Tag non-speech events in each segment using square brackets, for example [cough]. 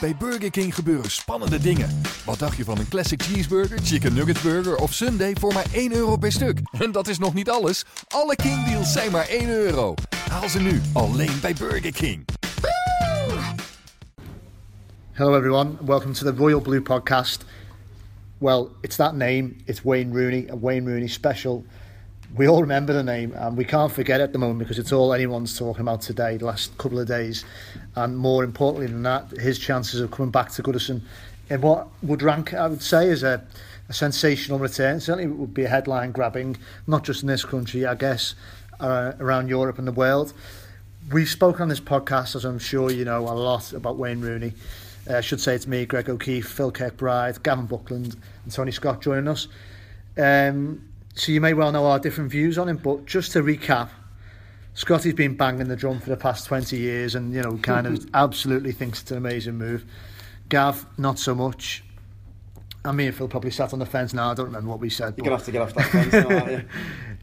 Bij Burger King gebeuren spannende dingen. Wat dacht je van een classic cheeseburger, chicken nugget burger of sundae voor maar 1 euro per stuk? [laughs] En dat is nog niet alles. Alle King deals zijn maar 1 euro. Haal ze nu alleen bij Burger King. Hello, everyone. Welcome to the Royal Blue podcast. Well, it's that name. It's Wayne Rooney, a Wayne Rooney special. We all remember the name, and we can't forget it at the moment because it's all anyone's talking about today, the last couple of days. And more importantly than that, his chances of coming back to Goodison in what would rank, I would say, as a, a sensational return. Certainly, it would be a headline grabbing, not just in this country, I guess, uh, around Europe and the world. We've spoken on this podcast, as I'm sure you know, a lot about Wayne Rooney. Uh, I should say it's me, Greg O'Keefe, Phil Kirkbride, Gavin Buckland, and Tony Scott joining us. Um, so you may well know our different views on him, but just to recap, Scotty's been banging the drum for the past 20 years and, you know, kind of [laughs] absolutely thinks it's an amazing move. Gav, not so much. I mean, Phil probably sat on the fence now. I don't remember what we said. You're going to have to get off that fence now?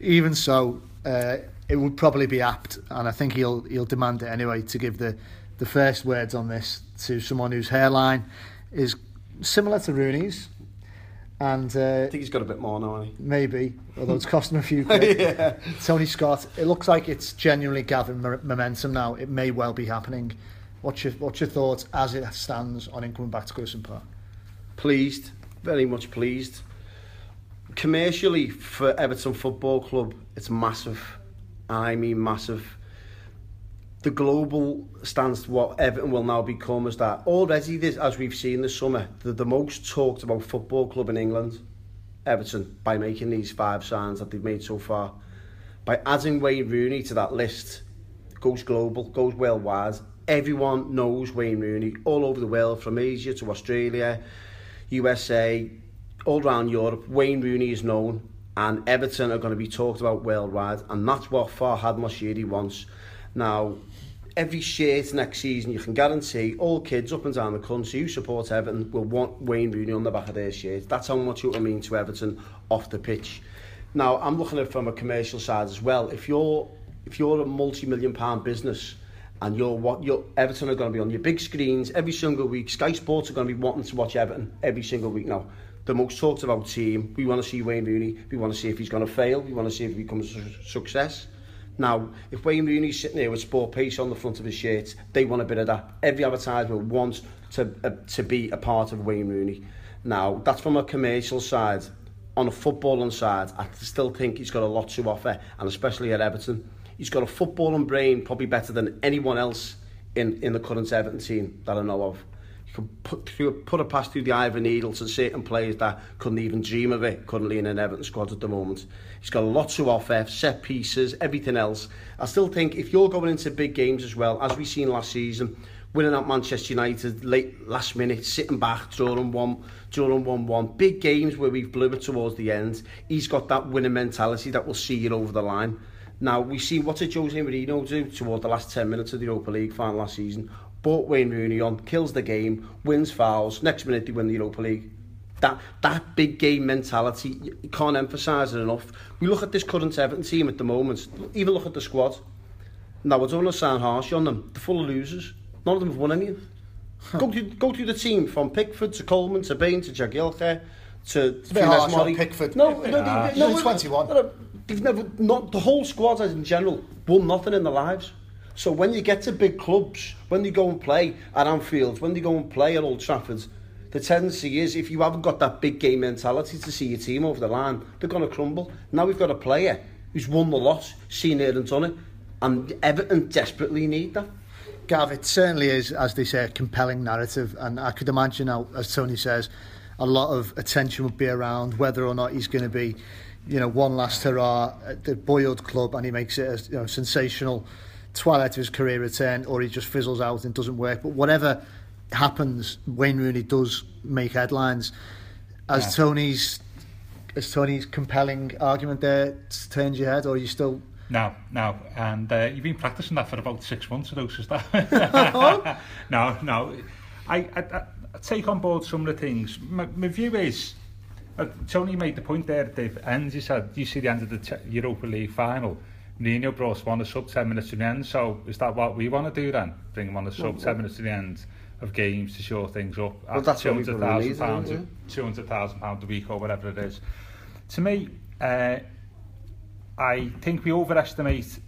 [laughs] Even so, uh, it would probably be apt, and I think he'll he'll demand it anyway to give the, the first words on this to someone whose hairline is similar to Rooney's, and uh, I think he's got a bit more now, hasn't he? maybe, although it's costing him a few [laughs] quid. yeah. Tony Scott, it looks like it's genuinely gathering mo- momentum now. It may well be happening. What's your, what's your thoughts as it stands on him coming back to Goodison Park? Pleased, very much pleased. Commercially, for Everton Football Club, it's massive. I mean massive. The global stance to what Everton will now become is that already, this, as we've seen this summer, the, the most talked about football club in England, Everton, by making these five signs that they've made so far. By adding Wayne Rooney to that list, goes global, goes worldwide. Everyone knows Wayne Rooney all over the world, from Asia to Australia, USA, all around Europe. Wayne Rooney is known, and Everton are going to be talked about worldwide, and that's what Farhad Moshiri wants. Now, every shirt next season, you can guarantee all kids up and down the country who support Everton will want Wayne Rooney on the back of their shirt. That's how much it will mean to Everton off the pitch. Now, I'm looking at it from a commercial side as well. If you're if you're a multi-million pound business and you're what your Everton are going to be on your big screens every single week. Sky Sports are going to be wanting to watch Everton every single week now. The most talked about team. We want to see Wayne Rooney. We want to see if he's going to fail. We want to see if he becomes a success. Now, if Wayne Rooney's sitting there with SportPesa on the front of his shirt, they want a bit of that. Every advertiser wants to uh, to be a part of Wayne Rooney. Now, that's from a commercial side. On a footballing side, I still think he's got a lot to offer, and especially at Everton. He's got a footballing brain probably better than anyone else in, in the current Everton team that I know of. You put, through, put a pass through the eye of a needle to certain players that couldn't even dream of it currently in an Everton squad at the moment. He's got a lot to offer, set pieces, everything else. I still think if you're going into big games as well, as we've seen last season, winning at Manchester United late last minute, sitting back, drawing one, drawing one one, big games where we've blew it towards the end. He's got that winning mentality that will see it over the line. Now we've seen what did Jose Mourinho do toward the last 10 minutes of the Europa League final last season. Brought Wayne Rooney on, kills the game, wins fouls. Next minute they win the Europa League. That that big game mentality, you can't emphasise it enough. We look at this current Everton team at the moment. Even look at the squad. Now I don't want to sound harsh on them. They're full of losers. None of them have won anything. go through go through the team from Pickford to Coleman to Bain to Jagielka to It's a bit harsh on Pickford. No, no, no, 21. no, no, They've never not the whole squad as in general won nothing in their lives. So when you get to big clubs, when they go and play at Anfield, when they go and play at Old Trafford, the tendency is if you haven't got that big game mentality to see your team over the line, they're going to crumble. Now we've got a player who's won the lot, seen it and done it, and Everton desperately need that. Gav, it certainly is, as they say, a compelling narrative, and I could imagine now, as Tony says, a lot of attention would be around whether or not he's going to be, you know, one last hurrah at the boyhood club, and he makes it a you know, sensational twilight of his career return, or he just fizzles out and doesn't work. But whatever happens, Wayne Rooney does make headlines. As Yeah. Tony's as Tony's compelling argument there turns your head, or are you still No, no, and uh, you've been practicing that for about six months or so, that. [laughs] no, no, I, I, I I take on board some of the things. My, my view is, uh, Tony made the point there at the end. He said, "You see the end of the Europa League final." Mourinho brought us on the sub ten minutes to the end. So is that what we want to do then? Bring him on the sub ten minutes to the end of games to show things up. Well, that's what we two probably hundred thousand need, pounds, two hundred thousand pounds a week or whatever it is. To me, uh, I think we overestimate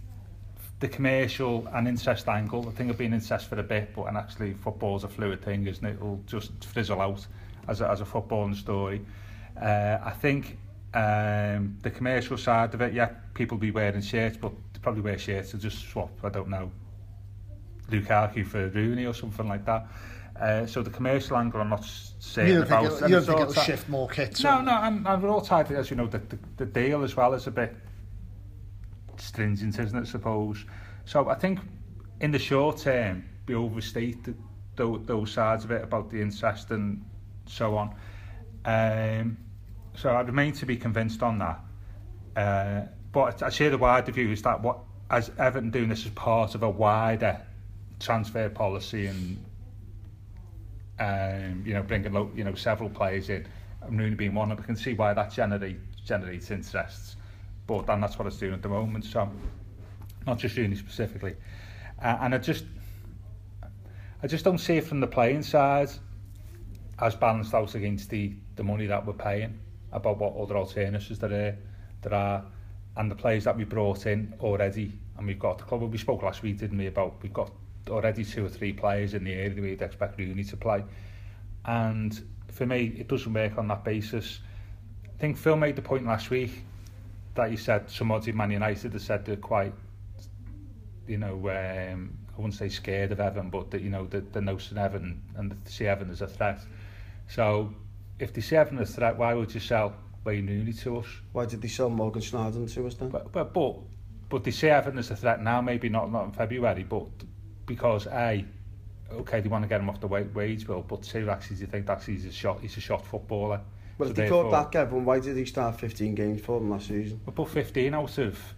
the commercial and incest angle. I think I've been incest for a bit, but and actually football's a fluid thing, isn't it? It'll just fizzle out as a, as a footballing story. Uh, I think Um, the commercial side of it, yeah, people be wearing shirts, but they probably wear shirts to just swap, I don't know, Lukaku for Rooney or something like that. Uh, so the commercial angle, I'm not saying you about. Think it, you don't think it'll shift more kits? No, or... no, and, and we're all tied, as you know, the, the, the deal as well is a bit stringent, isn't it, I suppose? So I think in the short term, we overstate the, those, those sides of it about the incest and so on. Um, so I remain to be convinced on that. Uh, but I share the wider view is that what as Everton doing this as part of a wider transfer policy and um, you know bringing lo- you know several players in, and Rooney being one, I can see why that generate, generates interests. But and that's what it's doing at the moment. So not just Rooney specifically, uh, and I just I just don't see it from the playing side as balanced out against the the money that we're paying about what other alternatives there are there are and the players that we brought in already. And we've got the club we spoke last week didn't we about we've got already two or three players in the area that we'd expect Rooney to play. And for me it doesn't work on that basis. I think Phil made the point last week that he said somebody Man United has said they're quite you know um, I wouldn't say scared of Evan but that you know the, the notion Evan and they see Evan as a threat. So if they Evan as a threat why would you sell Wayne Rooney to us Why did they sell Morgan Schneider to us then? but, but, but, but they see Everton as a threat now, maybe not, not in February, but because A, okay, they want to get him off the wa- wage bill, but two, actually, you think actually he's a shot, he's a shot footballer? well, So if they caught that Gavin, why did he start 15 games for them last season? We put 15 out of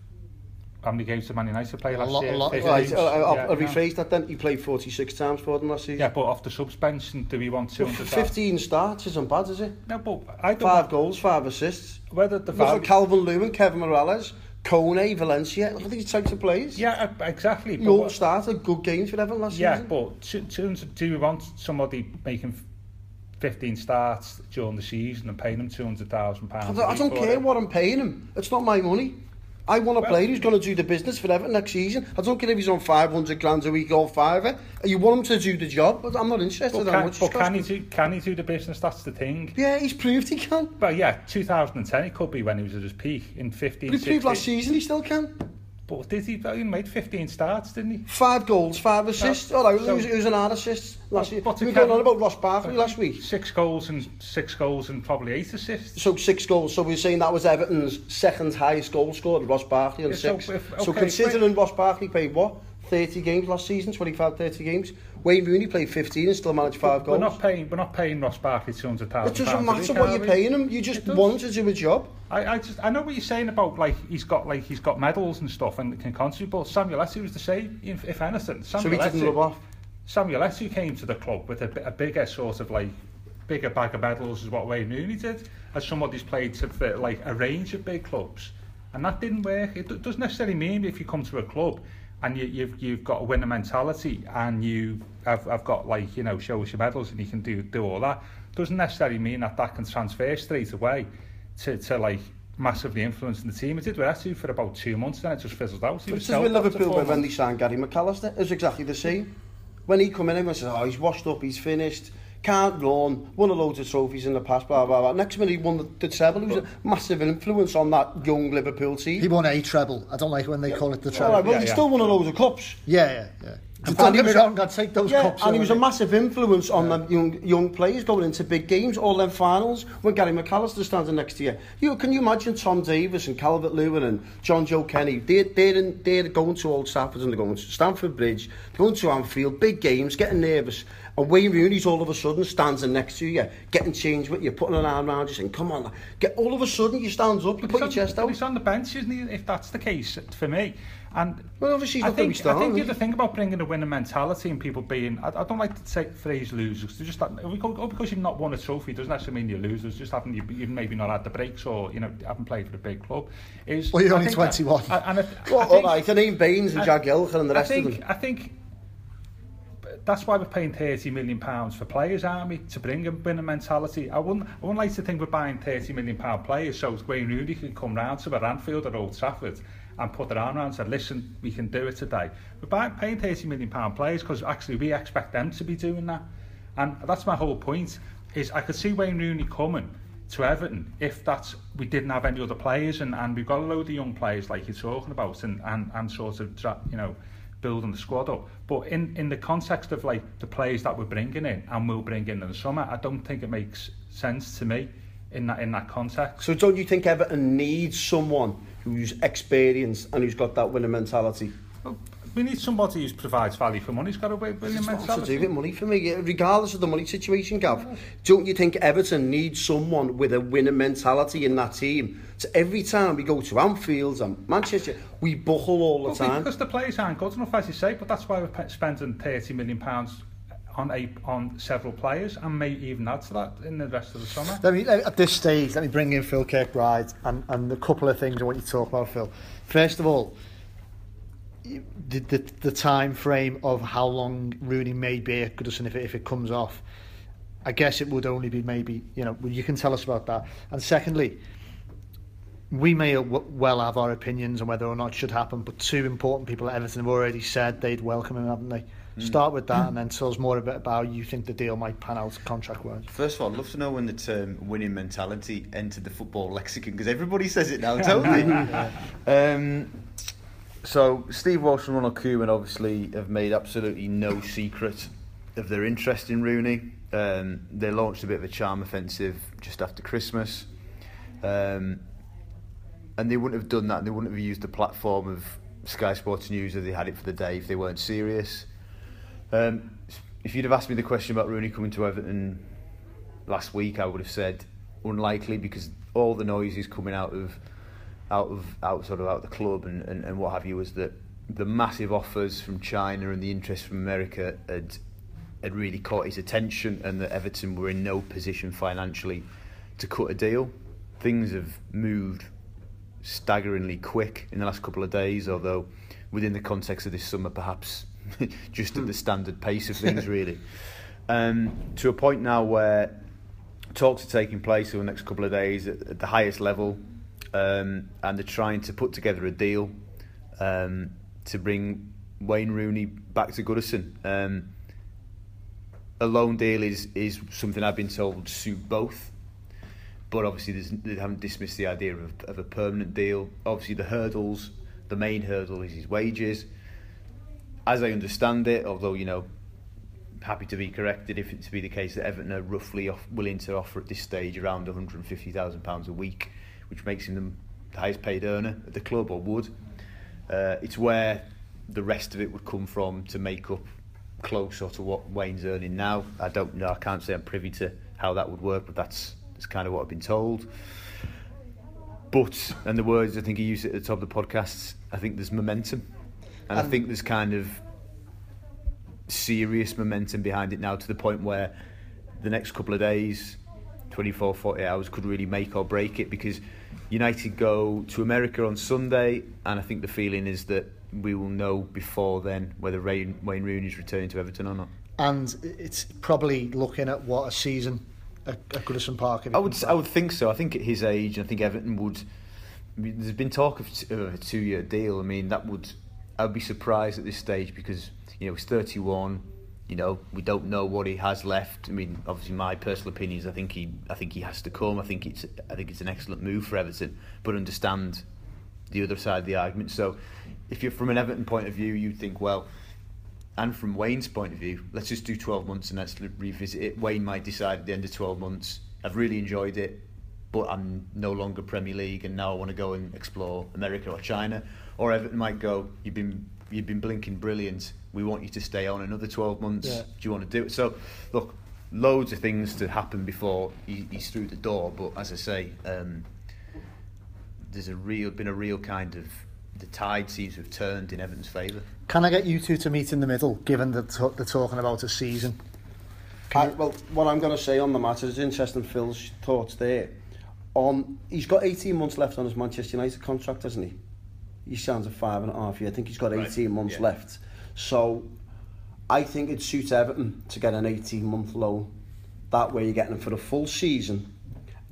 how many games did Man United play A last lot- a lot. 15? Right, I'll, I'll, Yeah, I'll no. rephrase that then. He played 46 times for them last season. Yeah, but off the suspension, do we want Well, 200? 15 starts isn't bad, is it? No, but I don't Five goals, five assists. whether the Look. Calvert-Lewin, Kevin Mirallas, Kone, Valencia. Look at these types of players. Yeah, uh, exactly. You but all what- started good games for Everton last Yeah, season. but to, to, do we want somebody making 15 starts during the season and paying them £200,000? I don't, I don't care what I'm paying him. It's not my money. I want a Well- player who's going to do the business for Everton next season. I don't care if he's on 500 grand a week or fiver. You want him to do the job, but I'm not interested But, in can, much but can, he do, can he do the business? That's the thing. Yeah, he's proved he can. But yeah, 2010 it could be when he was at his peak in 15, But he proved last season he still can. But did he, he made 15 starts, didn't he? Five goals, five assists. Oh, oh, no. All right, so, who's, who's an hard assist last year? We were going on about Ross Barkley last week. Six goals and six goals and probably eight assists. So six goals. So we're saying that was Everton's second highest goal scorer, Ross Barkley, on yeah, six. So, if, okay, so considering wait. Ross Barkley paid what? 30 games last season, 25, 30 games. Wayne Rooney played 15 and still managed five goals. We're not paying. We're not paying Ross Barkley 200,000. It doesn't matter what you're we? paying him. You just want to do a job. I, I just I know what you're saying about like he's got like he's got medals and stuff and can contribute. But Samuel Eto'o was the same. If, if anything, So Samuel he didn't Eto'o- rub off. Samuel Eto'o came to the club with a, a bigger sort of like bigger bag of medals is what Wayne Rooney did as somebody who's played to for like a range of big clubs and that didn't work it do- doesn't necessarily mean if you come to a club and you, you've you've got a winner mentality and you have, have got like you know show us your medals and you can do do all that. Doesn't necessarily mean that that can transfer straight away to, to like massively influencing the team. It did with Eto'o for about two months then it just fizzled out. He is with Liverpool when they signed Gary McAllister. It was exactly the same. When he come in, everyone says, oh, he's washed up, he's finished, can't run, won a loads of trophies in the past, blah, blah, blah. Next minute, he won the, the treble. He was a massive influence on that young Liverpool team. He won a treble. I don't like when they call it the treble. right, well, Yeah, he yeah. still won a load of cups. Yeah, yeah, yeah. And Don't he get me was- wrong, I'd take those Yeah, cups. and he was a massive influence on the young young players going into big games, all them finals. When Gary McAllister standing next to you, you can you imagine Tom Davies and Calvert Lewin and Jonjoe Kenny? They're they're, in, they're going to Old Trafford and they're going to Stamford Bridge, going to Anfield, big games, getting nervous. And Wayne Rooney's all of a sudden standing next to you, getting changed with you, putting an arm around you, saying, come on, get all of a sudden you stand up, you But put your on- chest out. He's on the bench, isn't he? If that's the case for me, and Well, obviously I not going to think, I think the other thing about bringing a winning mentality and people being, I, I don't like to say phrase losers. They're just that, oh, oh, because you've not won a trophy doesn't actually mean you're losers. Just haven't you, you've maybe not had the breaks or you know haven't played for a big club. Is Well, you're I only think that- 21. I- and I, Well, I think, right, Baines and I- Jagielka and the I rest think, of them. I think that's why we're paying 30 million pounds for players, aren't we? To bring a winning mentality. I wouldn't, I wouldn't like to think we're buying 30 million pound players so Wayne Rooney can come round to our Anfield or Old Trafford and put their arm around and say, listen, we can do it today. We're paying 30 million pound players because actually we expect them to be doing that. And that's my whole point, is I could see Wayne Rooney coming to Everton if that's we didn't have any other players and, and we've got a load of young players like you're talking about and, and, and sort of you know building the squad up but in, in the context of like the players that we're bringing in and we'll bring in in the summer I don't think it makes sense to me in that in that context So don't you think Everton needs someone who's experienced and who's got that winning mentality? Well, we need somebody who provides value for money. He's got a win- winning It's not to mentality. do with money for me, regardless of the money situation, Gav. Don't you think Everton needs someone with a winning mentality in that team? So every time we go to Anfield and Manchester, we buckle all the Well, time. because the players aren't good enough, as you say, but that's why we're pe- spending 30 million pounds on a, on several players and may even add to that in the rest of the summer. Let me, at this stage, let me bring in Phil Kirkbride and, and a couple of things I want you to talk about, Phil. First of all, the, the, the time frame of how long Rooney may be at Goodison if it, if it comes off. I guess it would only be maybe, you know, you can tell us about that. And secondly, we may well have our opinions on whether or not it should happen, but two important people at Everton have already said they'd welcome him, haven't they? Start with that and then tell us more a bit about how you think the deal might pan out contract wise. First of all, I'd love to know when the term winning mentality entered the football lexicon because everybody says it now, [laughs] don't they? um, so, Steve Walsh and Ronald Koeman obviously have made absolutely no secret of their interest in Rooney. Um, they launched a bit of a charm offensive just after Christmas. Um, and they wouldn't have done that, and they wouldn't have used the platform of Sky Sports News as they had it for the day if they weren't serious. Um, if you'd have asked me the question about Rooney coming to Everton last week, I would have said unlikely because all the noise is coming out of out of out sort of out the club and, and, and what have you was that the massive offers from China and the interest from America had had really caught his attention and that Everton were in no position financially to cut a deal. Things have moved staggeringly quick in the last couple of days, although within the context of this summer, perhaps [laughs] just at the standard pace of things, [laughs] really. Um, to a point now where talks are taking place over the next couple of days at, at the highest level, um, and they're trying to put together a deal um, to bring Wayne Rooney back to Goodison. Um, a loan deal is, is something I've been told to suit both but obviously they haven't dismissed the idea of, of a permanent deal. Obviously, the hurdles, the main hurdle is his wages. As I understand it, although you know, happy to be corrected if it to be the case that Everton are roughly off, willing to offer at this stage around 150,000 pounds a week, which makes him the highest paid earner at the club, or would. Uh, it's where the rest of it would come from to make up closer to what Wayne's earning now. I don't know. I can't say I'm privy to how that would work, but that's that's kind of what I've been told. But, and the words I think he used at the top of the podcast. I think there's momentum. And I um, think there's kind of serious momentum behind it now to the point where the next couple of days, 24, 48 hours, could really make or break it because United go to America on Sunday, and I think the feeling is that we will know before then whether Wayne, Wayne Rooney is returning to Everton or not. And it's probably looking at what a season at, at Goodison Park. I would I would think so. I think at his age, I think Everton would. I mean, there's been talk of uh, a two-year deal. I mean, that would. I'd be surprised at this stage because you know he's 31. You know, we don't know what he has left. I mean, obviously, my personal opinion is I think he, I think he has to come. I think it's, I think it's an excellent move for Everton, but understand the other side of the argument. So, if you're from an Everton point of view, you'd think, well, and from Wayne's point of view, let's just do 12 months and let's revisit it. Wayne might decide at the end of 12 months, I've really enjoyed it, but I'm no longer Premier League and now I want to go and explore America or China. Or Everton might go, you've been you've been blinking brilliant. We want you to stay on another 12 months. Yeah. Do you want to do it? So, look, loads of things to happen before he, he's through the door. But as I say, um, there's a real been a real kind of the tide seems to have turned in Everton's favour. Can I get you two to meet in the middle, given that t- they're talking about a season? I, well, what I'm going to say on the matter is interesting. Phil's thoughts there. On he's got 18 months left on his Manchester United contract, hasn't he? He sounds a five and a half year. I think he's got 18 Right, months yeah. left. So I think it suits Everton to get an 18 month loan. That way you're getting him for the full season,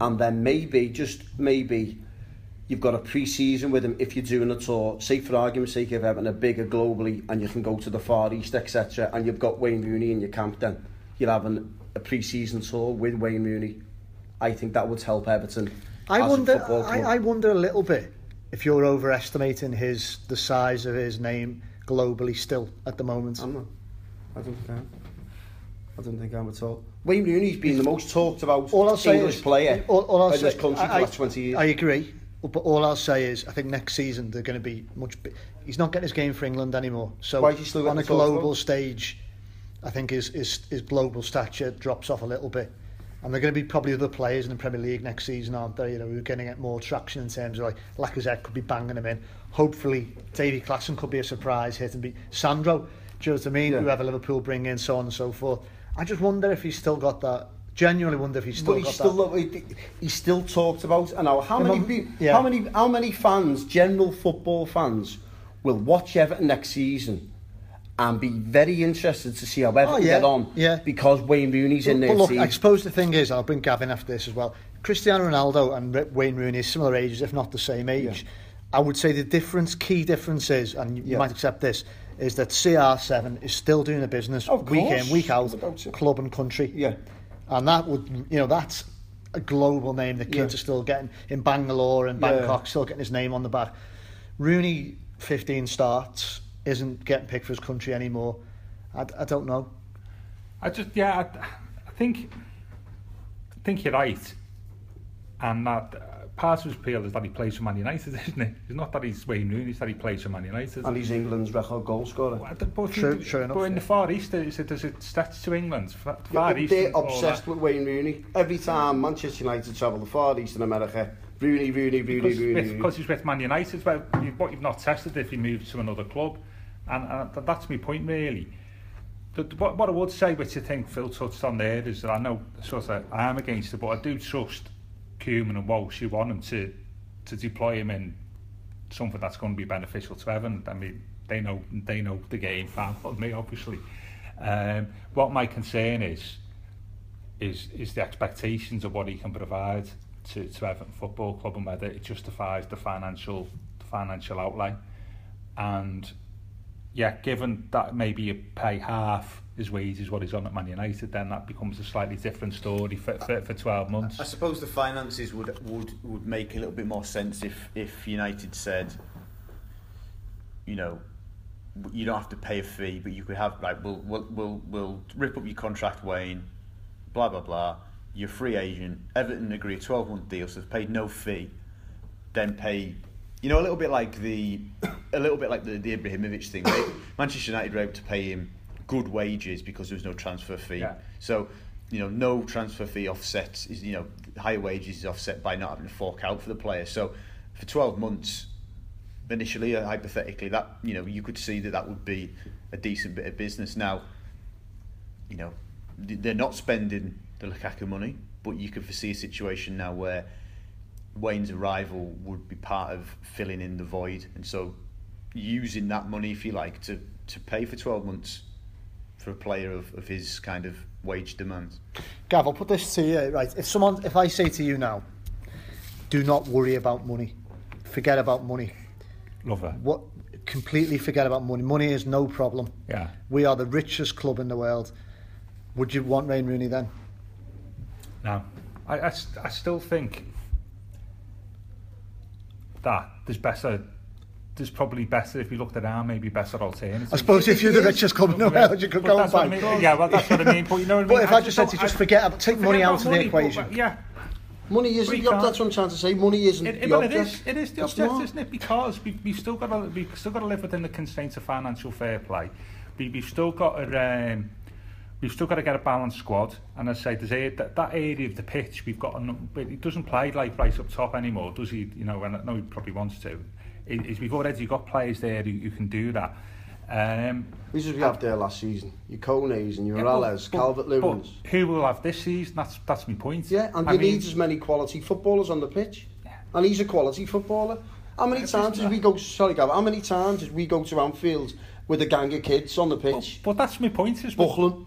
and then maybe just maybe you've got a pre-season with him if you're doing a tour. Say for argument's sake, if Everton are bigger globally and you can go to the Far East, etc., and you've got Wayne Rooney in your camp, then you're having a pre-season tour with Wayne Rooney. I think that would help Everton. I as a wonder. football I. I wonder a little bit if you're overestimating his the size of his name globally still at the moment. I'm not. I don't think I am. I don't think I am at all. Wayne Rooney's been the most talked about all I'll say English is, player all, all I'll in say, this country for the last 20 years. I agree, but all I'll say is I think next season they're going to be much. He's not getting his game for England anymore. So Why is he still on a getting the talk global stage, I think his, his his global stature drops off a little bit. And they're going to be probably other players in the Premier League next season, aren't they? You know, who are going to get more traction in terms of like Lacazette could be banging them in. Hopefully, Davy Klaassen could be a surprise hit and be Sandro. Do you know what I mean? Yeah. Whoever Liverpool bring in, so on and so forth. I just wonder if he's still got that. Genuinely wonder if he's still but got he's still that. he- he's still talked about and now how many yeah. how many how many fans general football fans will watch Everton next season and be very interested to see how Everton Oh, yeah, get on yeah. because Wayne Rooney's in But their look, team I suppose the thing is, I'll bring Gavin after this as well. Cristiano Ronaldo and Wayne Rooney are similar ages, if not the same age. I would say the difference, key difference is, and you Yeah. might accept this, is that CR7 is still doing a business Of week in, week out, club and country. Yeah. And that would, you know, that's a global name. The kids Yeah. are still getting in Bangalore and Yeah. Bangkok, still getting his name on the back. Rooney, 15 starts, isn't getting picked for his country anymore. I, I don't know. I just yeah, I, I think I think you're right, and that uh, part of his appeal is that he plays for Man United, [laughs] isn't it? It's not that he's Wayne Rooney, it's that he plays for Man United. and he's England's record goal scorer Well, But, True- true enough, but in yeah. the Far East, is it, does it stretch to England? Fa- Yeah, East, they're and obsessed with Wayne Rooney every time Manchester United travel the Far East in America Rooney Rooney Rooney because, Rooney, with, Rooney. because he's with Man United, well, you, what you've not tested if he moves to another club, and, and that's my point really. The, what, what I would say, which I think Phil touched on there, is that I know sort of I am against it, but I do trust Koeman and Walsh. You want him to to deploy him in something that's going to be beneficial to Evan. I mean, they know they know the game far more than me, obviously. Um, what my concern is is is the expectations of what he can provide to, to Everton Football Club and whether it justifies the financial the financial outlay. And yeah, given that maybe you pay half his wages what he's on at Man United, then that becomes a slightly different story for, for, for 12 months. I suppose the finances would would would make a little bit more sense if if United said, you know, you don't have to pay a fee, but you could have like we'll we'll we'll, we'll rip up your contract, Wayne, blah blah blah. You're free agent. Everton agree a 12 month deal, so they've paid no fee. Then pay, you know, a little bit like the a little bit like the, the Ibrahimovic thing. They, [coughs] Manchester United were able to pay him good wages because there was no transfer fee. Yeah. So, you know, no transfer fee offset is, you know, higher wages is offset by not having to fork out for the player. So, for 12 months, initially, uh, hypothetically, that, you know, you could see that that would be a decent bit of business. Now, you know, they're not spending the Lukaku money, but you could foresee a situation now where Wayne's arrival would be part of filling in the void. And so, using that money, if you like, to, to pay for 12 months for a player of, of his kind of wage demands. Gav, I'll put this to you, right? If someone, if I say to you now, do not worry about money, forget about money. Love it. What? Completely forget about money. Money is no problem. Yeah. We are the richest club in the world. Would you want Wayne Rooney then? No, I, I, st- I still think that there's better. There's probably better if you looked at our maybe better alternatives. I suppose if you're the richest club in the world, you could But go and that's buy. I mean. Yeah, well, that's what I mean. But you know what I mean. But if I just said to don't- just forget about, take money about out of the money, but, equation. yeah, Money isn't the object. That's what I'm trying to say. Money isn't It, it, the well, object. is. It is the It's object, not. isn't it? Because we, we've still got to we've still got to live within the constraints of financial fair play. We, we've still got to um, we've still got to get a balanced squad. And as I say, there's a, that, that area of the pitch we've got. A, but he doesn't play like right up top anymore, does he? You know, and I know he probably wants to. Is we've already got players there who, who can do that. Um, This is what we have there last season. Your Kones and your yeah, Calvert but Lewins. Who will have this season? That's that's my point. Yeah, and I you mean- need as many quality footballers on the pitch. Yeah. And he's a quality footballer. How many times did we go? Sorry, Gavin. How many times did we go to Anfield with a gang of kids on the pitch? but that's my point. Is what-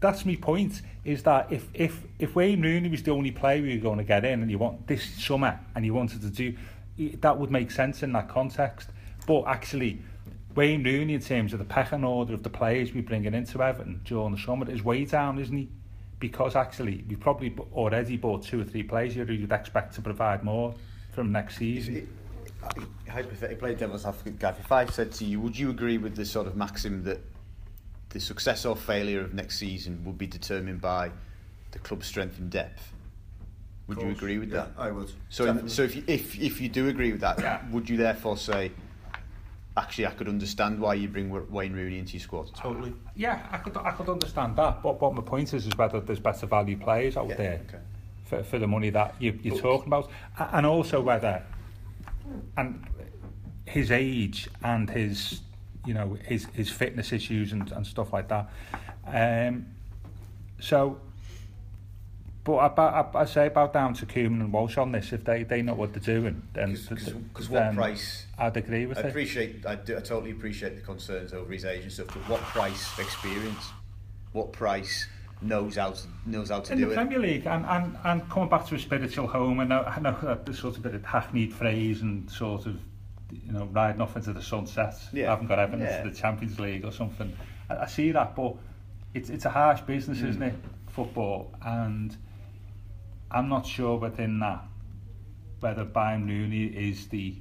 that's my point is that if if if Wayne Rooney was the only player you were going to get in and you want this summer and you wanted to do that would make sense in that context. But actually Wayne Rooney in terms of the pecking order of the players we bringing into Everton during the summer is way down isn't he? Because actually we've probably already bought two or three players who you'd expect to provide more from next season. Uh, hypothetically play devil's advocate, Gav, if I said to you, would you agree with the sort of maxim that the success or failure of next season would be determined by the club's strength and depth? Would you agree with that? I would. So, in, so if you, if if you do agree with that, Yeah. would you therefore say, actually, I could understand why you bring Wayne Rooney into your squad? Totally. Yeah, I could I could understand that. But what my point is is whether there's better value players out Yeah, there okay. for, for the money that you, you're talking about, and also whether and his age and his you know his his fitness issues and, and stuff like that. Um, so. But about, I, I say about down to Koeman and Walsh on this. If they, they know what they're doing, then Because what price? I'd agree with I it. appreciate, I, do, I totally appreciate the concerns over his age and stuff, but what price experience? What price knows how to, knows how to in do it? In the? Premier League and, and, and coming back to a spiritual home and I know that sort of a bit of hackneyed phrase and sort of you know riding off into the sunset Yeah. I haven't got evidence Yeah. to the Champions League or something I, I see that but it's, it's a harsh business mm. isn't it football and I'm not sure within that whether Wayne Rooney is the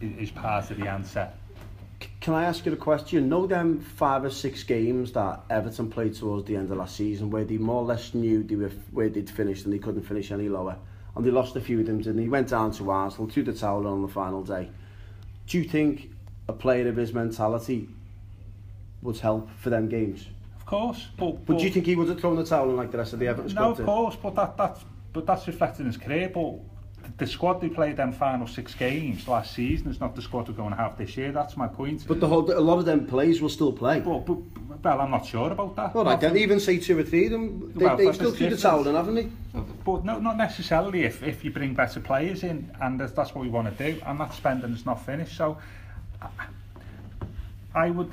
is part of the answer Can I ask you a question? Know them five or six games that Everton played towards the end of last season where they more or less knew they were where they'd finished and they couldn't finish any lower. And they lost a few of them and he went down to Arsenal, to the towel on the final day. Do you think a player of his mentality would help for them games? Course but, But do you think he would have thrown the towel in like the rest of the Everton squad No, of course, but that that's but that's reflected in his career. But the squad they played them final six games last season is not the squad we're going to have this year. That's my point. But the whole, a lot of them players will still play. but, but, well, I'm not sure about that. All right, then even say two or three of them, they, Well, they but still threw the towel in, haven't they? But no, not necessarily if, if you bring better players in, and that's, that's what we want to do, and that spending is not finished. So I, I would,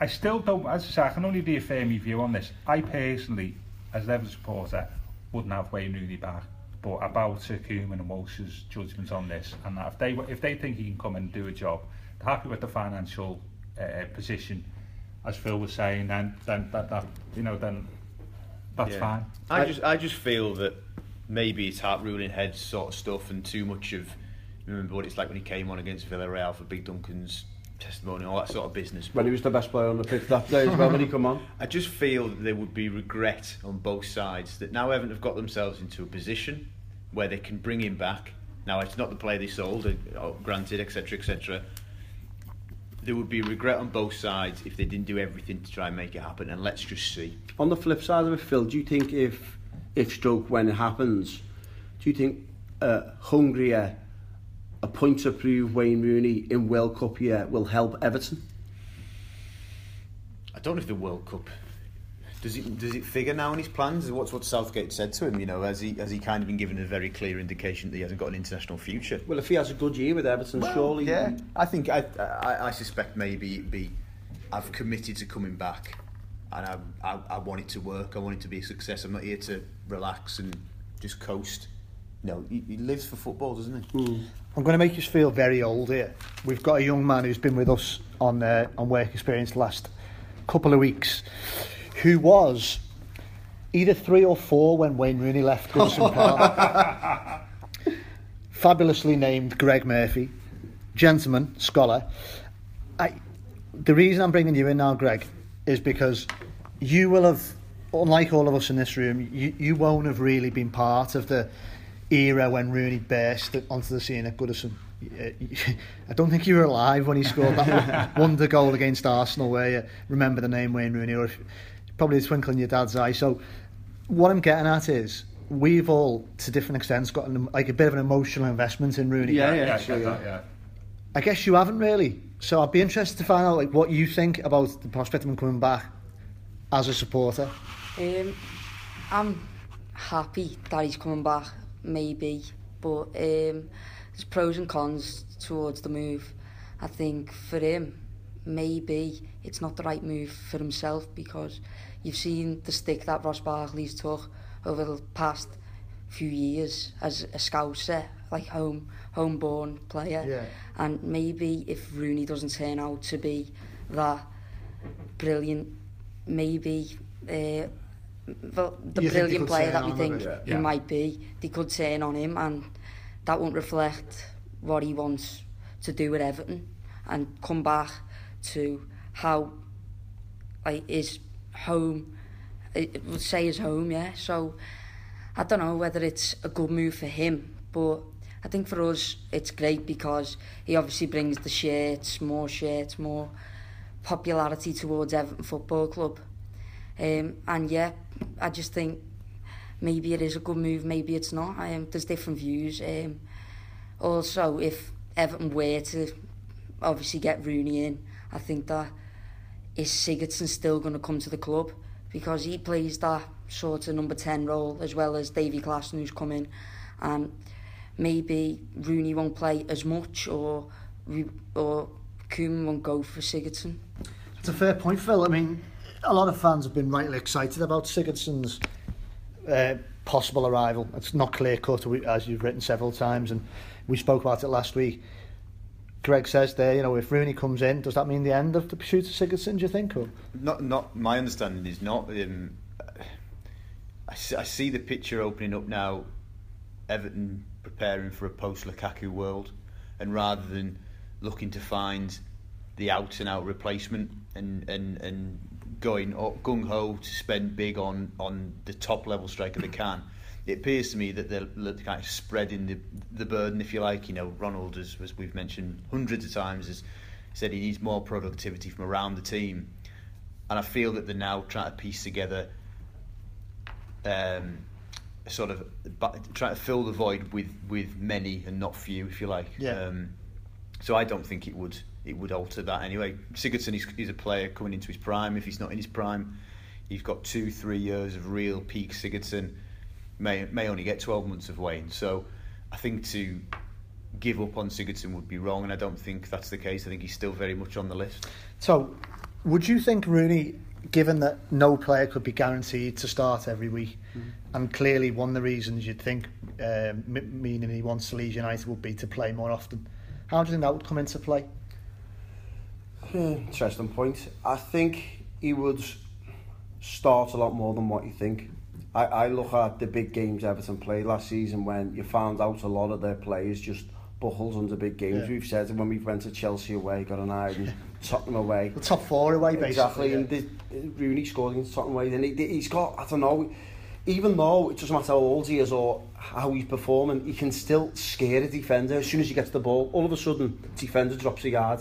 I still don't, as I say, I can only reaffirm my view on this. I personally, as Everton supporter, wouldn't have Wayne Rooney back. But about Sir Koeman and Walsh's judgment on this, and that if they if they think he can come and do a job, they're happy with the financial uh, position, as Phil was saying, then then that, that you know then that's Yeah. fine. I just I just feel that maybe it's heart ruling heads sort of stuff and too much of remember what it's like when he came on against Villarreal for Big Duncan's testimony all that sort of business. When he was the best player on the pitch that day as well when he come on. [laughs] I just feel that there would be regret on both sides that now Everton have got themselves into a position where they can bring him back. Now it's not the player they sold, uh, granted, etc., etc. There would be regret on both sides if they didn't do everything to try and make it happen. And let's just see. On the flip side of it, Phil, do you think if if stroke when it happens, do you think uh, hungrier a point to prove Wayne Rooney in World Cup year will help Everton? I don't know if the World Cup does it does it figure now in his plans? What's what Southgate said to him? You know, has he has he kind of been given a very clear indication that he hasn't got an international future? Well, if he has a good year with Everton, surely. yeah. I think I, I I suspect maybe it'd be I've committed to coming back, and I, I I want it to work. I want it to be a success. I'm not here to relax and just coast. No, he, he lives for football, doesn't he? Hmm. I'm going to make you feel very old here. We've got a young man who's been with us on uh, on work experience the last couple of weeks, who was either three or four when Wayne Rooney left Goodison [laughs] Park. Fabulously named Greg Murphy, gentleman, scholar. I, the reason I'm bringing you in now, Greg, is because you will have unlike all of us in this room, you, you won't have really been part of the era when Rooney burst onto the scene at Goodison. [laughs] I don't think you were alive when he scored that [laughs] wonder goal against Arsenal where you remember the name Wayne Rooney or if, probably a twinkle in your dad's eye. So what I'm getting at is we've all, to different extents, got an, like a bit of an emotional investment in Rooney. Yeah, Yeah, yeah, I sure, get yeah. that, yeah. I guess you haven't really. So I'd be interested to find out like what you think about the prospect of him coming back as a supporter. Um, I'm happy that he's coming back, maybe, but um, there's pros and cons towards the move. I think for him, maybe it's not the right move for himself because you've seen the stick that Ross Barkley's took over the past few years as a scouser, like home homeborn player. Yeah. And maybe if Rooney doesn't turn out to be that brilliant, maybe uh, well, the You think they brilliant player that we on him a think bit? he Yeah. might be, they could turn on him, and that won't reflect what he wants to do at Everton and come back to how like his home, it would say his home, yeah. So I don't know whether it's a good move for him, but I think for us it's great because he obviously brings the shirts, more shirts, more popularity towards Everton Football Club. Um, and yeah, I just think maybe it is a good move, maybe it's not. Um, there's different views. Um, also, if Everton were to obviously get Rooney in, I think that is Sigurdsson still going to come to the club because he plays that sort of number 10 role as well as Davy Klaassen who's coming and maybe Rooney won't play as much or or Koeman won't go for Sigurdsson. It's a fair point, Phil. I mean, a lot of fans have been rightly excited about Sigurdsson's uh, possible arrival. It's not clear cut, as you've written several times, and we spoke about it last week. Greg says there, you know, if Rooney comes in, does that mean the end of the pursuit of Sigurdsson, do you think? Or? Not, not my understanding is not. Um, I, see, I see the picture opening up now. Everton preparing for a post Lukaku world, and rather than looking to find the out and out replacement and and and going gung ho to spend big on on the top level striker they can. It appears to me that they're they're kind of spreading the the burden, if you like. You know, Ronald, as, as we've mentioned hundreds of times, has said he needs more productivity from around the team, and I feel that they're now trying to piece together um, sort of but trying to fill the void with with many and not few, if you like. Yeah. Um, so I don't think it would it would alter that anyway. Sigurdsson is, is a player coming into his prime. If he's not in his prime, he's got two three years of real peak Sigurdsson. May may only get twelve months of Wayne. So I think to give up on Sigurdsson would be wrong, and I don't think that's the case. I think he's still very much on the list. So, would you think Rooney, given that no player could be guaranteed to start every week, and clearly one of the reasons you'd think, um, m- meaning he wants to Leeds United, would be to play more often, how do you think that would come into play? Hmm. Interesting point. I think he would start a lot more than what you think. I, I look at the big games Everton played last season when you found out a lot of their players just buckles under big games. Yeah. We've said when we went to Chelsea away, got an eye and [laughs] Tottenham away. The top four away, basically. Exactly, yeah. and the, Rooney scored against Tottenham away. And he, he's got, I don't know, even though it doesn't matter how old he is or how he's performing, he can still scare a defender. As soon as he gets the ball, all of a sudden, defender drops a yard.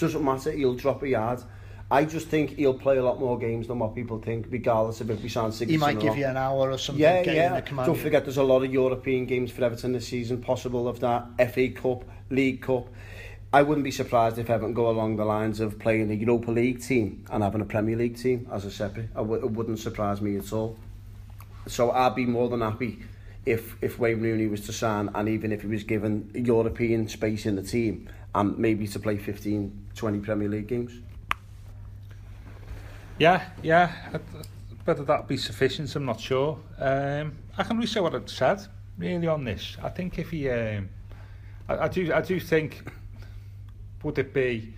Doesn't matter, he'll drop a yard. I just think he'll play a lot more games than what people think, regardless of if we sound Sigurdsson He might give you an hour or something. Yeah, yeah. Don't forget, there's a lot of European games for Everton this season, possible of that. FA Cup, League Cup. I wouldn't be surprised if Everton go along the lines of playing a Europa League team and having a Premier League team as a separate. W- it wouldn't surprise me at all. So I'd be more than happy if if Wayne Rooney was to sign and even if he was given European space in the team and maybe to play 15, 20 Premier League games. Yeah, yeah. Whether that be sufficient, I'm not sure. Um, I can say what I've said really on this. I think if he, um, I, I do, I do think, would it be,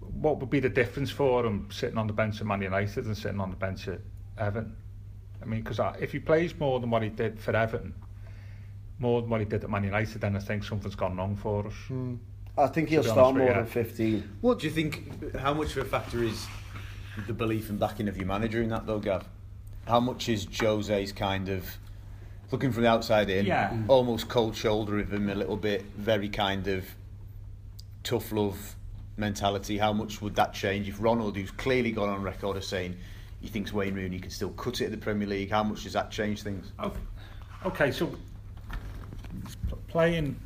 what would be the difference for him sitting on the bench at Man United and sitting on the bench at Everton? I mean, because if he plays more than what he did for Everton, more than what he did at Man United, then I think something's gone wrong for us. Hmm. I think he'll start more you, than 15. What do you think? How much of a factor is the belief and backing of your manager in that though, Gav? How much is Jose's kind of looking from the outside in, Yeah. Mm. almost cold shoulder of him a little bit, very kind of tough love mentality? How much would that change if Ronald, who's clearly gone on record as saying he thinks Wayne Rooney can still cut it at the Premier League, how much does that change things? Okay, okay so playing,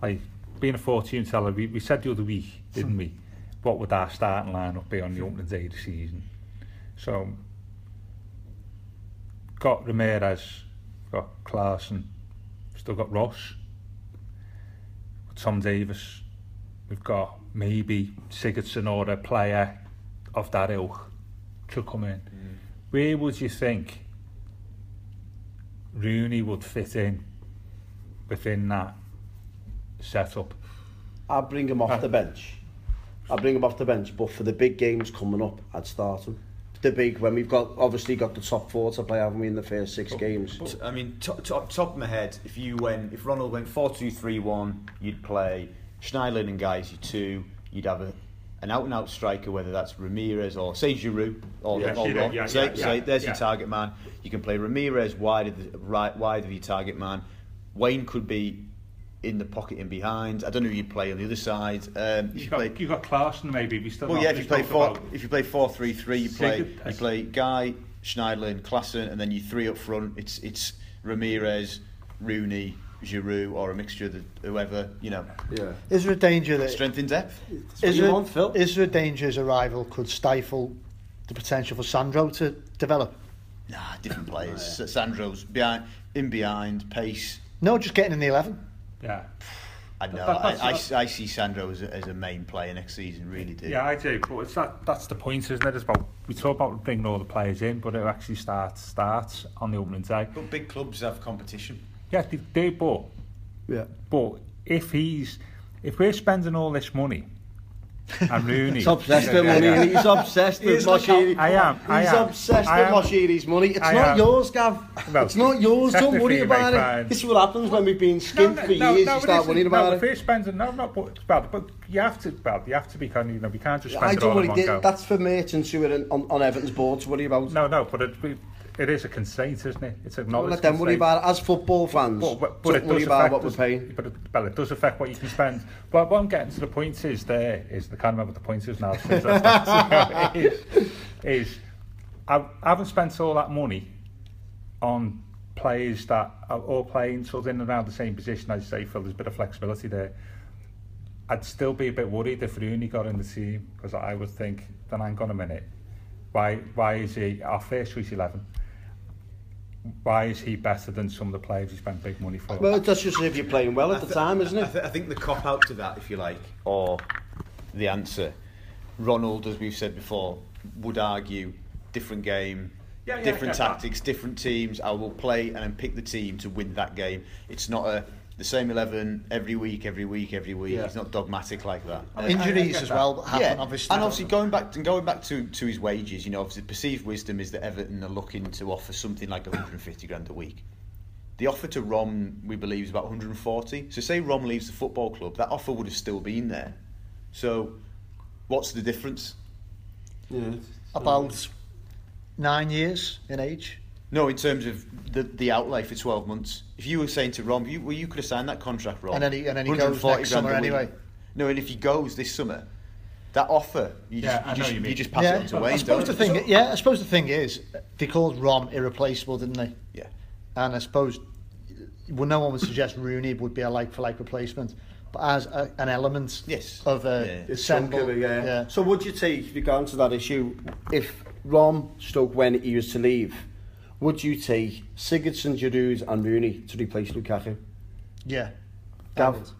like being a fortune teller, we, we said the other week, didn't we? What would our starting lineup be on the opening day of the season? So, got Ramirez, got Klaassen, still got Ross, Tom Davies, we've got maybe Sigurdsson or a player of that ilk to come in. Mm. Where would you think Rooney would fit in within that setup? I'd bring him off Uh, the bench. I'd bring him off the bench, but for the big games coming up, I'd start him. The big, when we've got, obviously got the top four to play, haven't we, in the first six games? I mean, top, top, top of my head, if you went, if Ronald went 4 2 3 1, you'd play Schneiderlin and guys, you two, you'd have a, an out and out striker, whether that's Ramirez or say Giroud or, Yeah, or Giroud, yeah, say, yeah, say, there's your target man. You can play Ramirez wide of the right wide of your target man. Wayne could be in the pocket and behind. I don't know who you'd play on the other side. Um, if You you got, play, you got Klaassen maybe. We still well, not yeah, if you play four, about- if you play four three three, you play Sigurd- you play Gueye, Schneiderlin, Klaassen, and then you three up front. It's it's Ramirez, Rooney, Giroud, or a mixture of the, whoever you know. Yeah. Is there a danger that Strength in depth. is there, want, Phil? is there a danger his arrival could stifle the potential for Sandro to develop? Nah, different players. Sandro's behind, in behind, pace. No, just getting in the eleven. Yeah. I know. That- that's- I, I, s- I see Sandro as a, as a main player next season. Really do. Yeah, I do, but it's that, that's the point, isn't it? It's about, we talk about bringing all the players in, but it actually starts starts on the opening day. But big clubs have competition. Yeah, they, they but, Yeah. but if he's, if we're spending all this money, and [laughs] Rooney... He's obsessed with money. He's obsessed with Moshiri. I am, I He's am, obsessed I with. Moshiri's money. It's I not am. yours, Gav. Well, it's not yours. Don't worry about it. fine. This is what happens when we've been skint for years. you start worrying no, about if it. we're spending, no, no, but, well, but you have to, well, you have to be kind you know, we can't just spend I it all in worry. one th- go. That's for merchants who are in- on, on Everton's board to worry about. No, no, but it, it is a constraint, isn't it? It's a Don't knowledge let them worry about it. As football fans, But, but, but it does affect what we're paying. But it, well, it does affect what you can spend. But what I'm getting to the point is there is I can't remember what the point is now. [laughs] Since that's is, is I, I haven't spent all that money on players that are all playing sort of in and around the same position. You say, Phil, there's a bit of flexibility there. I'd still be a bit worried if Rooney got in the team because I would think, then hang on a minute, why why is he our first choice eleven? Why is he better than some of the players he spent big money for? Well, that's just if you're playing well at the I time, isn't I, it? th- I think the cop out to that, if you like, or the answer, Ronald, as we've said before, would argue different game, Yeah, yeah, different I get that. tactics, different teams. I will play and then pick the team to win that game. It's not a the same eleven every week, every week, every week. Yeah. It's not dogmatic like that. Uh, Injuries get as that. well happen, yeah, obviously. and obviously going back and going back to, to his wages, you know, obviously perceived wisdom is that Everton are looking to offer something like 150 grand a week. The offer to Rom, we believe, is about 140. So say Rom leaves the football club, that offer would have still been there. So what's the difference? Yeah. about nine years in age. No, in terms of the the outlay for 12 months. If you were saying to Rom, you, well, you could have signed that contract, Rom. And then he- and then he goes 140 next grand a summer week. anyway. No, and if he goes this summer, that offer, you just, Yeah, I you know just, you you just pass yeah, it on to I Wayne, suppose the don't you? thing, yeah, I suppose the thing is they called Rom irreplaceable, didn't they? Yeah. And I suppose well, no one would suggest Rooney would be a like for like replacement, but as a, an element Yes. of a Yeah. It's assemble, it, yeah. yeah. So would you take, regarding to that issue, if Rom Stoke when he was to leave, would you take Sigurdsson, Giroud and Rooney to replace Lukaku? yeah. Gav?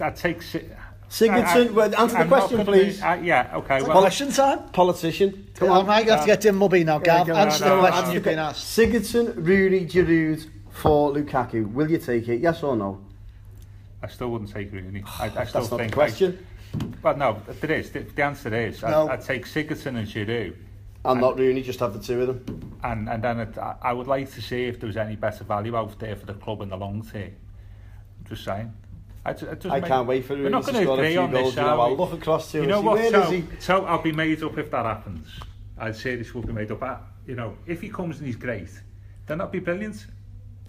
I'd take... Si- Sigurdsson, well, answer the I'm question, please. uh, yeah, okay. Well, Politician time? Politician. Come on, I have to get Tim Mubby now, Gav. go on, Answer no, the no, question no. you've been asked. Sigurdsson, Rooney, Giroud for Lukaku. Will you take it? Yes or no? I still wouldn't take Rooney. I, I still That's not the think... question. Well, no, there is. The, the answer is I'd, No. I'd take Sigurdsson and Giroud. And not Rooney, just have the two of them. And, and then it, I I would like to see if there was any better value out there for the club in the long term. Just saying. I, it doesn't I make- can't wait for We're Rooney not to going to score a agree few on this, goals. You know, I'll look across to You him know see, what? So, he? so I'll be made up if that happens. I'd say this will be made up. I, you know, if he comes and he's great, then that'd be brilliant.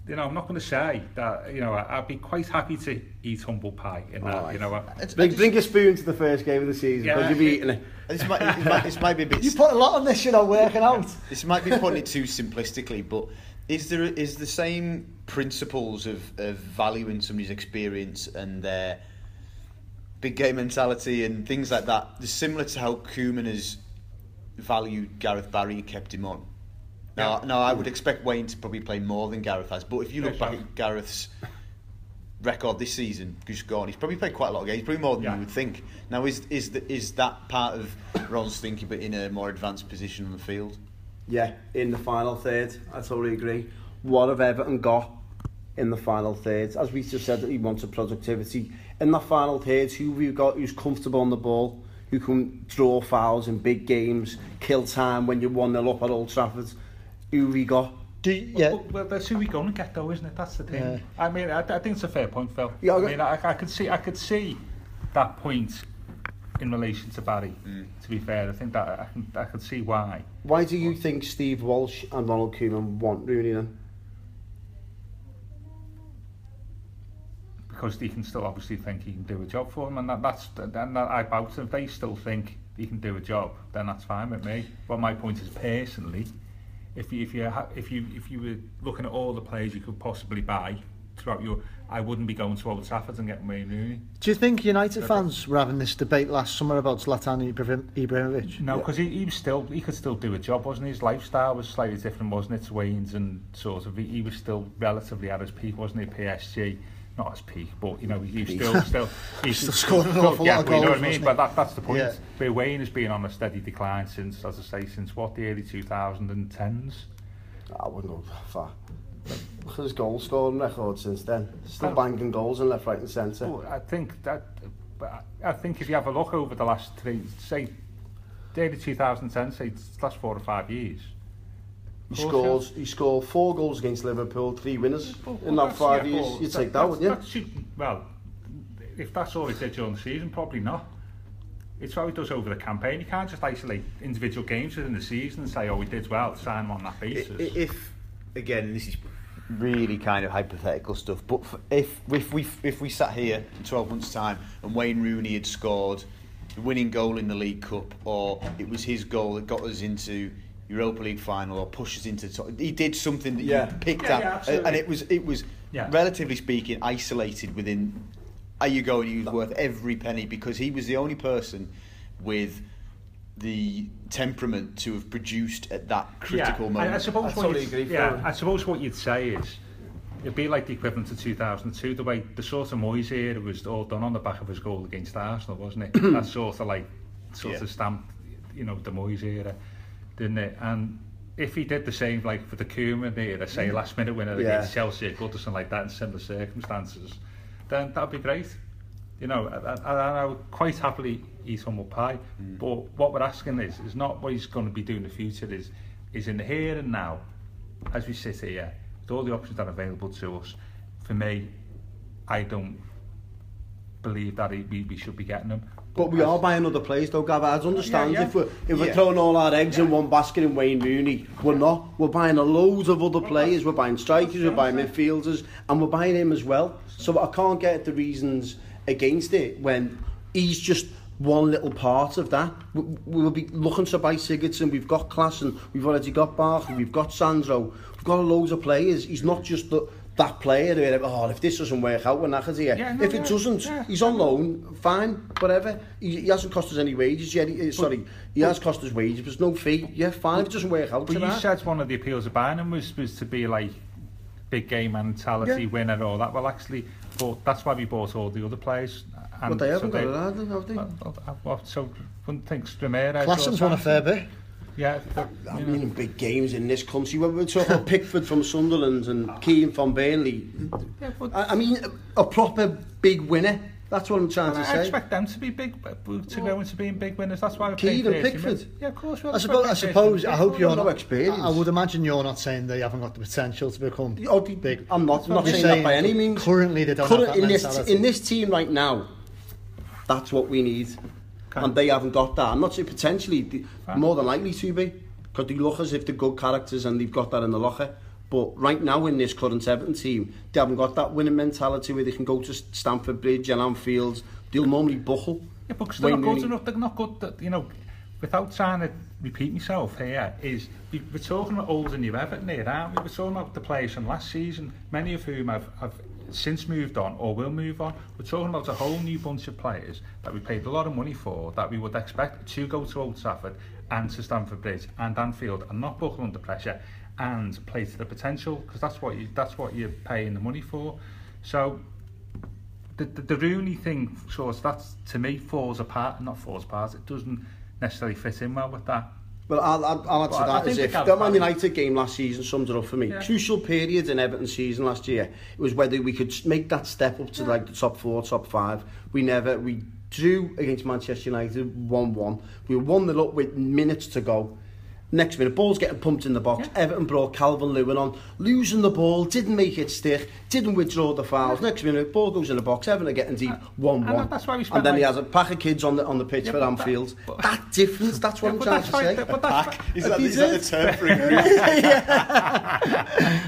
You know, I'm not going to say that. You know, I, I'd be quite happy to eat humble pie in that. Alright. You know, I, It's- Bring, just- bring a spoon to the first game of the season Yeah. because you'll be eating it. This might, this might, this might be a bit. You put a lot on this, you know, working out. [laughs] This might be putting it too simplistically, but is there is the same principles of, of valuing somebody's experience and their big game mentality and things like that? Similar to how Koeman has valued Gareth Barry and kept him on. Now, now I would expect Wayne to probably play more than Gareth has, but if you look Yes, back I- at Gareth's record this season, just gone, he's probably played quite a lot of games, probably more than Yeah. you would think. Now, is is the, is that part of Ron's thinking, but in a more advanced position on the field? Yeah, in the final third, I totally agree. What have Everton got in the final third? As we just said, that he wanted productivity. In the final third, who we've got who's comfortable on the ball, who can draw fouls in big games, kill time when you're 1 0 up at Old Trafford. Who we got? Do you, yeah. Well, well, that's who we're going to get, though, isn't it? That's the thing. Yeah. I mean, I, I think it's a fair point, Phil. Yeah, I I- mean, I, I could see, I could see that point in relation to Barry. Mm. To be fair, I think that I can, I could see why. Why do you think Steve Walsh and Ronald Koeman want Rooney then? because they can still obviously think he can do a job for them, and that, that's and that I bout if they still think he can do a job, then that's fine with me. But my point is personally, if you if you if you if you were looking at all the players you could possibly buy throughout your, I wouldn't be going to Old Trafford and getting Wayne Rooney. Do you think United fans were having this debate last summer about Zlatan Ibrahimovic? No, because he, he was still he could still do a job, wasn't he? His lifestyle was slightly different, wasn't it, to Wayne's and sort of he, he was still relatively at his peak, wasn't he? PSG, not as peak, but you know he still still [laughs] he's Still scoring an awful yeah, lot of but you know what I mean. But that, that's the point. Yeah. Wayne has been on a steady decline since, as I say, since what the early 2010s. I wouldn't go that far. Look at his goal scoring record since then. Still Well- banging goals in left, right and centre. Well, I think that, I think if you have a look over the last three, say, early 2010, say, last four or five years. He Of scores. He scored four goals against Liverpool, three winners Well, in well, that five yeah, years. well, You'd that- take that, wouldn't you? that's well, if that's all he did during the season, probably not. It's what he does over the campaign. You can't just isolate individual games within the season and say, "Oh, we did well." Sign him on that I- basis. i- If again, this is really kind of hypothetical stuff, but f- if if we if we sat here in 12 months' time and Wayne Rooney had scored the winning goal in the League Cup, or it was his goal that got us into Europa League final, or pushes us into, to- he did something that Yeah. you picked Yeah, up, yeah, and it was it was Yeah. relatively speaking isolated within. Are you going? He was worth every penny because he was the only person with the temperament to have produced at that critical yeah, moment. I, I suppose I what totally you'd, agree, yeah, Phil. I suppose what you'd say is it'd be like the equivalent to 2002. The way the sort of Moyes era was all done on the back of his goal against Arsenal, wasn't it? [coughs] that sort of like sort Yeah. of stamped, you know, the Moyes era, didn't it? And if he did the same, like for the Koeman era, say mm. last minute winner Yeah. against Chelsea or Goodison like that in similar circumstances, then that'd be great. You know, I, I, I would quite happily eat humble pie. Mm. But what we're asking is, is not what he's going to be doing in the future. Is, is in the here and now, as we sit here, with all the options that are available to us. For me, I don't believe that he, we, we should be getting them. But we are buying other players though, Gav. I'd understand Yeah, yeah. if we're if we're Yeah. throwing all our eggs in one basket in Wayne Rooney. We're not. We're buying a loads of other players. We're buying strikers. We're buying midfielders, and we're buying him as well. So I can't get the reasons against it when he's just one little part of that. We, we'll be looking to buy Sigurdsson. We've got Klaassen. we've already got Barkley. We've got Sandro. We've got a loads of players. He's not just the, that player who oh, if this doesn't work out, we're knackered here. Yeah, no, if it yeah, doesn't, yeah. he's on loan, fine, whatever. He, he hasn't cost us any wages yet. He, eh, sorry, he has cost us wages, but there's no fee. Yeah, fine, if it doesn't work out. But you that. said one of the appeals of buying him was, was to be like big game mentality, yeah. winner and all that. Well, actually, but that's why we bought all the other players. And but they haven't so got they, it, have they? Well, so, one thinks Ramirez... Klassen's won a fair bit. Yeah, the, I you mean, in big games in this country, when we're talking about Pickford from Sunderland and Keane from Burnley, yeah, but, I, I mean, a, a proper big winner That's what I'm trying I to say. I expect them to be big, to go into being big winners. That's why we're Keane paying and Pickford. Yeah, of course. we'll I suppose, I suppose, I hope you're not. experience. I, I would imagine you're not saying they haven't got the potential to become Oh, big. I'm not, not You're saying that by any means. Currently, they don't Current- have that in this in this team right now, that's what we need, Okay. and they haven't got that. I'm not saying potentially, Fine. more than likely to be, because they look as if they're good characters and they've got that in the locker. But right now in this current Everton team, they haven't got that winning mentality where they can go to Stamford Bridge and Anfield. They'll normally buckle. Yeah, but they're not good enough. They're not good. That, you know, without trying to repeat myself here, is we- we're talking about old and new Everton here, aren't we? We're talking about the players from last season, many of whom have, have since moved on or will move on. We're talking about a whole new bunch of players that we paid a lot of money for that we would expect to go to Old Trafford and to Stamford Bridge and Anfield and not buckle under pressure and play to the potential because that's what you that's what you're paying the money for. So the, the, the Rooney thing, of, that's to me falls apart, not falls apart. It doesn't necessarily fit in well with that. Well, I'll, I'll, to Well, that as if that Man. United game last season sums it up for me. Yeah. Crucial period in Everton's season last year. It was whether we could make that step up to like the top four, top five. We never, we drew against Manchester United 1-1. We 1 0 up with minutes to go. Next minute, ball's getting pumped in the box. Everton brought Calvert-Lewin on, losing the ball, didn't make it stick, didn't withdraw the fouls. Next minute, ball goes in the box. Everton are getting deep, uh, one one. that's why we And spent then he has a pack of kids on the on the pitch Yeah, for but that- Anfield. but- that difference, that's what Yeah, I'm trying to why- say. but that's Pack. why- Is that, He is that the term for [laughs] a group?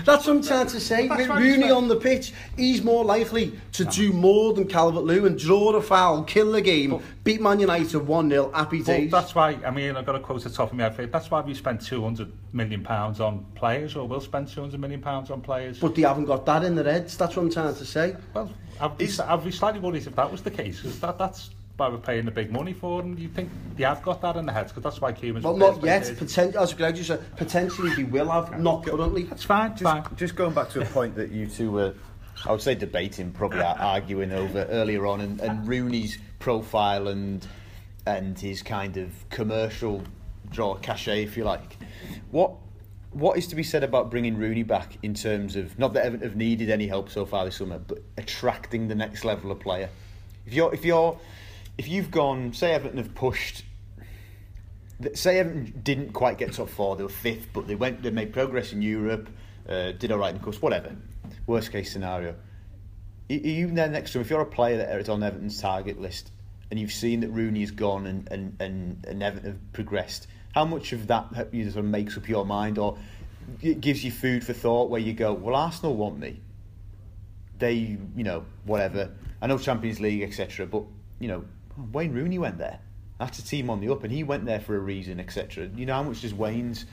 That's what I'm trying to say. With Rooney on the pitch, he's more likely to do more than Calvert Lewin, draw a foul, kill the game, beat Man United 1 0, happy days. that's why, I mean, I've got to quote the top of my head. That's why we spent 200 million pounds on players, or will spend 200 million pounds on players. But they haven't got that in their heads. That's what I'm trying to say. well, I'd be, I'd be slightly worried if that was the case, because that, that's why we're paying the big money for them. You think they have got that in their heads, because that's why Koeman's... Well, not yet. Potent- as Greg just said, potentially they will have, not currently. That's fine, just, fine. just going back to a point that you two were, I would say debating, probably arguing over earlier on, and, and Rooney's profile and and his kind of commercial draw a cachet, if you like. What what is to be said about bringing Rooney back in terms of not that Everton have needed any help so far this summer, but attracting the next level of player? If you're if you're if you've gone, say Everton have pushed say Everton didn't quite get top four, they were fifth, but they went, they made progress in Europe, uh, did all right in the course, whatever. Worst case scenario. Are you there next to him? If you're a player that is on Everton's target list and you've seen that Rooney's gone and, and, and, and Everton have progressed, how much of that ha- you sort of makes up your mind or it gives you food for thought where you go, well, Arsenal want me. They, you know, whatever. I know Champions League, etc. But you know, Wayne Rooney went there. That's a team on the up, and he went there for a reason, etc. You know, how much does Wayne's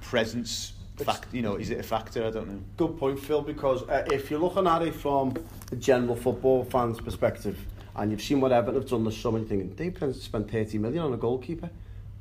presence fact? You know, is it a factor? I don't know. Good point, Phil, because uh, if you're looking at it from a general football fans' perspective, and you've seen what Everton have done this summer, you're thinking, they've spent 30 million on a goalkeeper.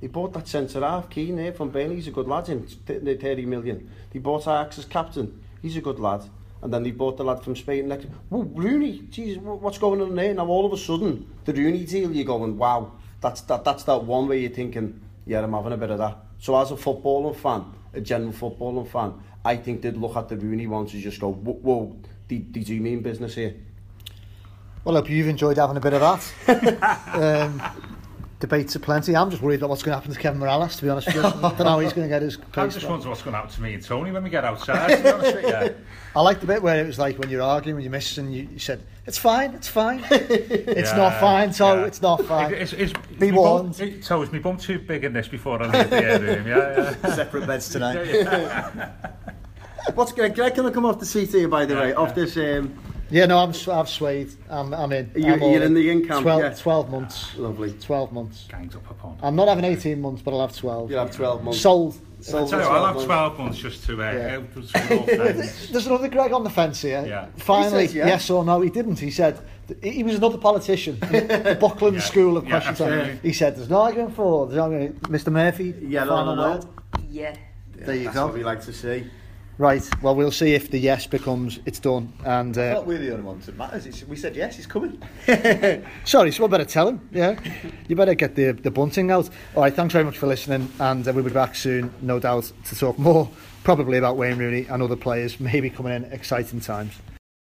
They bought that centre half, Keane there from Burnley, he's a good lad in th- th- 30 million. They bought Ajax's captain, he's a good lad. And then they bought the lad from Spain next. Whoa, Rooney, wh- what's going on there? Now all of a sudden, the Rooney deal, you're going, wow, that's that, that's that one where you're thinking, yeah, I'm having a bit of that. So as a footballing fan, a general footballing fan, I think they'd look at the Rooney one to just go, whoa, whoa they, they do mean business here. Well, I hope you've enjoyed having a bit of that. [laughs] um, debates are plenty. I'm just worried about what's going to happen to Kevin Mirallas, to be honest with you. I don't know how he's going to get his [laughs] I pace just back. wonder what's going to happen to me and Tony when we get outside, to be honest with you. [laughs] I like the bit where it was like when you're arguing with your missus and you, you said, it's fine, it's fine. [laughs] it's Yeah, not fine, so yeah. it's not fine. Is, is, Be my bum- warned. is- So is my bum too big in this before I leave the air room? Yeah, yeah. Separate beds tonight. What's Greg? Greg, can I come off the seat here, by the way, off this... Um, Yeah, no, I'm, sw- I've swayed. I'm, I'm in. You, I'm you're in the in camp, 12, yeah. 12 months. lovely. 12 months. Gangs up upon. I'm not having 18 months, but I'll have 12. You'll have 12 months. Sold. I'll Sold tell you, I'll have 12 months just to uh, Yeah. help us with all [laughs] friends. There's another Greg on the fence here. Yeah. Finally, He says, yeah. yes or no, he didn't. He said he he was another politician from the [laughs] Buckland Yeah. School of Yeah, Question Time. He said, "There's no arguing for." There's no argument. Mr. Murphy, Yeah, no, final no, no. word. Yeah. There you That's go. what we like to see. Right. Well, we'll see if the yes becomes it's done. And uh, Not we're the only ones that matters. It's, we said yes, he's coming. [laughs] [laughs] sorry, so I better tell him. Yeah, you better get the the bunting out. All right. Thanks very much for listening, and uh, we'll be back soon, no doubt, to talk more, probably about Wayne Rooney and other players, maybe coming in exciting times.